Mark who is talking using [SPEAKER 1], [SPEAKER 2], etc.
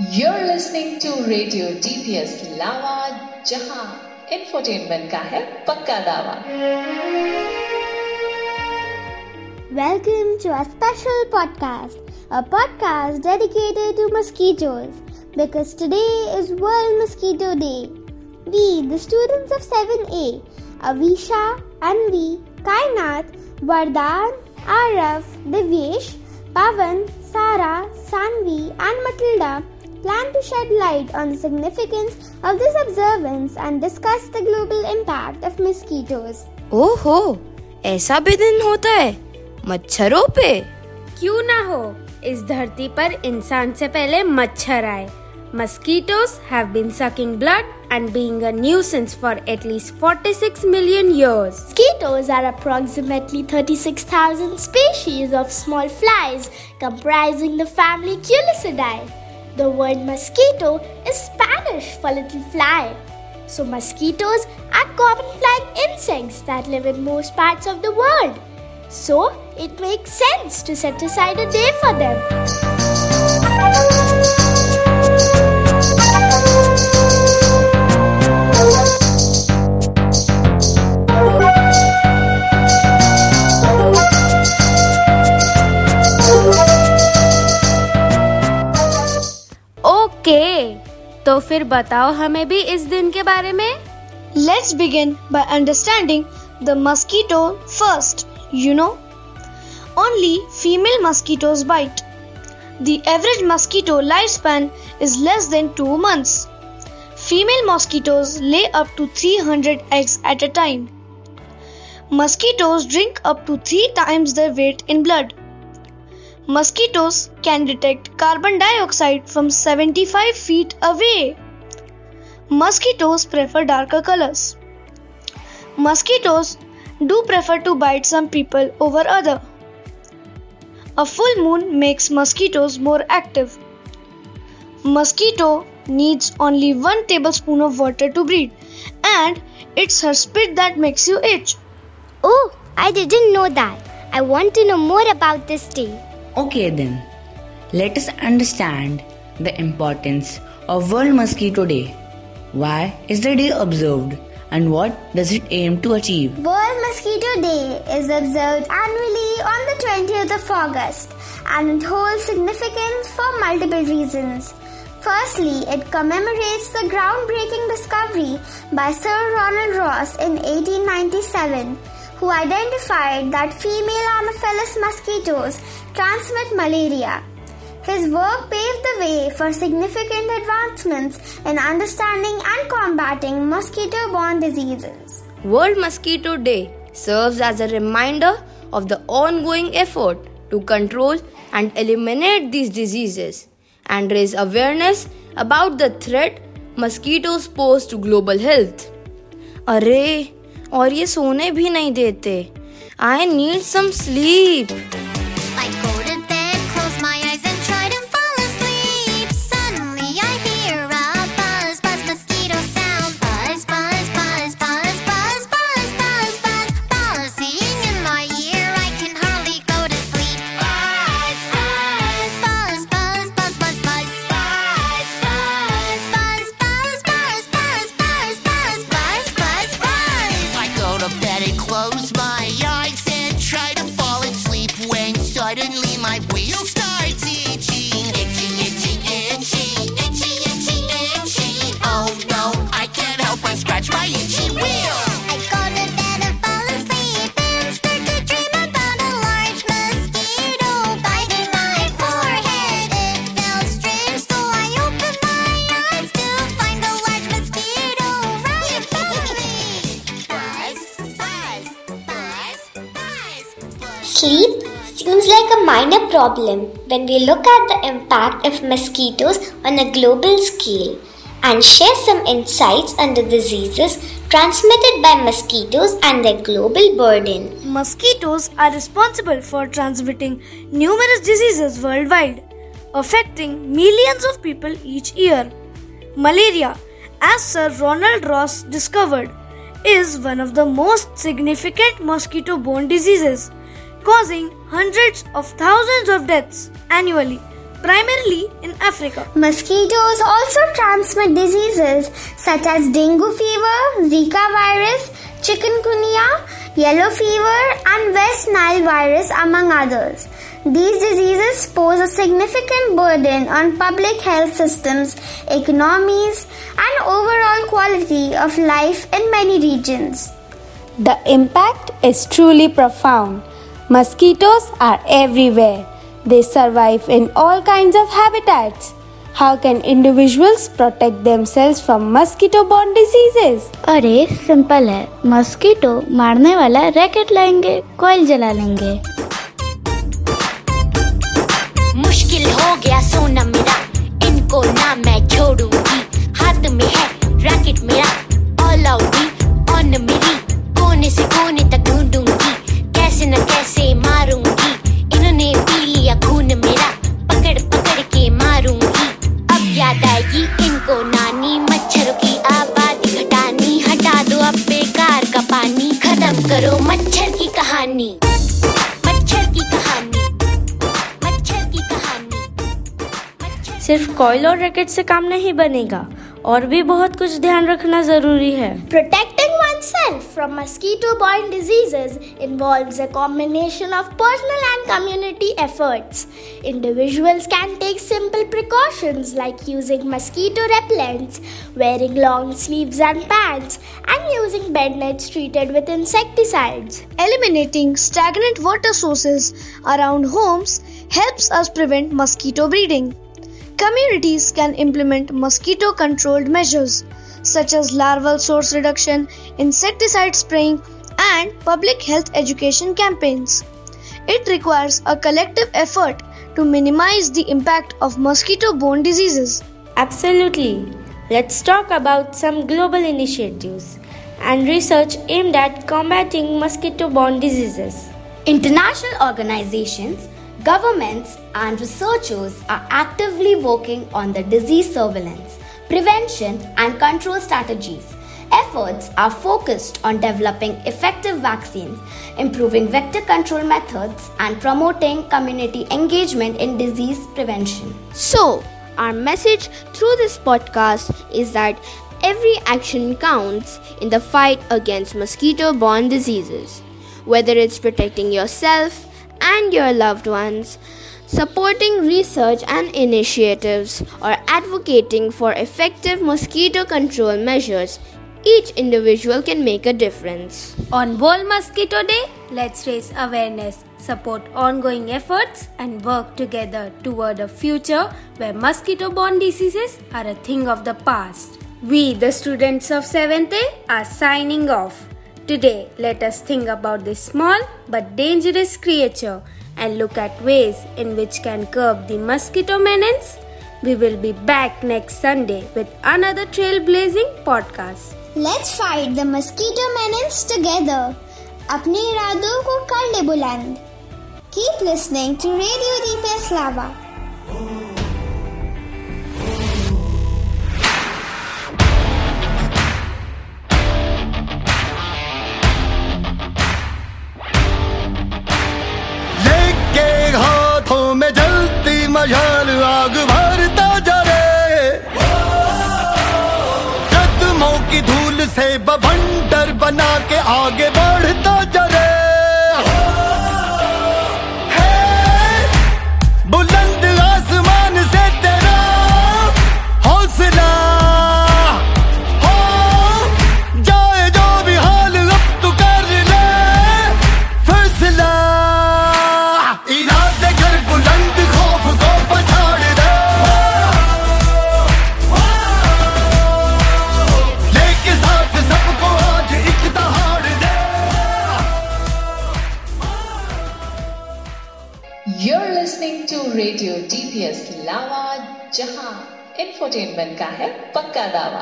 [SPEAKER 1] You're listening to Radio DPS Lava जहां infotainment का है पक्का दावा
[SPEAKER 2] Welcome to a special podcast, a podcast dedicated to mosquitoes because today is World Mosquito Day. We, the students of 7A, Avisha, Anvi, Kainat, Vardhan, Araf, Divyesh, Pavan, Sara, Sanvi, and Matilda plan to shed light on the significance of this observance and discuss the global impact of mosquitoes.
[SPEAKER 3] ओहो ऐसा भी दिन होता है मच्छरों पे
[SPEAKER 4] क्यों ना हो इस धरती पर इंसान से पहले मच्छर आए Mosquitoes have been sucking blood and being a nuisance for at least 46 million years.
[SPEAKER 2] Mosquitoes are approximately 36,000 species of small flies comprising the family Culicidae. The word mosquito is Spanish for little fly. So, mosquitoes are common flying insects that live in most parts of the world. So, it makes sense to set aside a day for them.
[SPEAKER 4] Okay तो फिर बताओ हमें भी इस दिन के बारे में।
[SPEAKER 5] Let's begin by understanding the mosquito first you know only female mosquitoes bite the average mosquito life span is less than two months female mosquitoes lay up to three hundred eggs at a time mosquitoes drink up to three times the weight in blood Mosquitoes can detect carbon dioxide from 75 feet away. Mosquitoes prefer darker colors. Mosquitoes do prefer to bite some people over other. A full moon makes mosquitoes more active. Mosquito needs only 1 tablespoon of water to breed and it's her spit that makes you itch.
[SPEAKER 2] Oh, I didn't know that. I want to know more about this day.
[SPEAKER 6] Okay then, let us understand the importance of World Mosquito Day. Why is the day observed and what does it aim to achieve?
[SPEAKER 2] World Mosquito Day is observed annually on the 20th of August and it holds significance for multiple reasons. Firstly, it commemorates the groundbreaking discovery by Sir Ronald Ross in 1897, who identified that female Anopheles mosquitoes transmit malaria. His work paved the way for significant advancements in understanding and combating mosquito borne diseases.
[SPEAKER 3] World Mosquito Day serves as a reminder of the ongoing effort to control and eliminate these diseases and raise awareness about the threat mosquitoes pose to global health. अरे और ये सोने भी नहीं देते।
[SPEAKER 7] I need some sleep
[SPEAKER 8] suddenly my wheel starts itching, itchy, itchy, itchy, itchy, itchy, itchy. Oh no, I can't help but scratch my itchy wheel.
[SPEAKER 2] sleep seems like a minor problem when we look at the impact of mosquitoes on a global scale and share some insights on the diseases transmitted by mosquitoes and their global burden.
[SPEAKER 5] Mosquitoes are responsible for transmitting numerous diseases worldwide, affecting millions of people each year. Malaria, as Sir Ronald Ross discovered, is one of the most significant mosquito borne diseases, causing hundreds of thousands of deaths annually.
[SPEAKER 4] primarily in Africa.
[SPEAKER 2] Mosquitoes also transmit diseases such as dengue fever, Zika virus, chikungunya, yellow fever, and West Nile virus, among others. These diseases pose a significant burden on public health systems, economies, and overall quality of life in many regions.
[SPEAKER 4] The impact is truly profound. Mosquitoes are everywhere. They survive in all kinds of habitats. How can individuals protect themselves from mosquito borne diseases?
[SPEAKER 9] अरे simple है mosquito मारने वाला racket लाएंगे coil जला लेंगे
[SPEAKER 7] अब इनको। नानी मच्छरों की आबादी घटानी हटा दो अब बेकार का पानी। खत्म करो मच्छर की कहानी। मच्छर की कहानी। मच्छर की कहानी।
[SPEAKER 4] सिर्फ़ कॉइल और रैकेट से काम नहीं बनेगा। और भी बहुत कुछ ध्यान रखना ज़रूरी है।
[SPEAKER 2] Protecting oneself from mosquito borne diseases involves a combination of personal and community efforts. Individuals can take simple precautions like using mosquito repellents, wearing long sleeves and pants, and using bed nets treated with insecticides.
[SPEAKER 5] Eliminating stagnant water sources around homes helps us prevent mosquito breeding. Communities can implement mosquito controlled measures such as larval source reduction, insecticide spraying, and public health education campaigns. It requires a collective effort to minimize the impact of mosquito borne diseases.
[SPEAKER 4] Absolutely. Let's talk about some global initiatives and research aimed at combating mosquito borne diseases.
[SPEAKER 3] International organizations, governments, and researchers are actively working on the disease surveillance, prevention, and control strategies. Efforts are focused on developing effective vaccines, improving vector control methods, and promoting community engagement in disease prevention.
[SPEAKER 10] So, our message through this podcast is that every action counts in the fight against mosquito borne diseases. Whether it's protecting yourself and your loved ones, supporting research and initiatives, or advocating for effective mosquito control measures, each individual can make a difference.
[SPEAKER 4] On World Mosquito Day, let's raise awareness, support ongoing efforts, and work together toward a future where mosquito borne diseases are a thing of the past. We, the students of 7th A, are signing off. Today, let us think about this small but dangerous creature and look at ways in which can curb the mosquito menace. We will be back next Sunday with another trailblazing podcast.
[SPEAKER 2] Let's fight the mosquito menace together. अपने इरादों को कर ले बुलंद. Keep listening to Radio DPS Lava.
[SPEAKER 8] बभंडर बना के आगे
[SPEAKER 1] बढ़। Lava, जहाँ इंफोटेनमेंट का है पक्का दावा।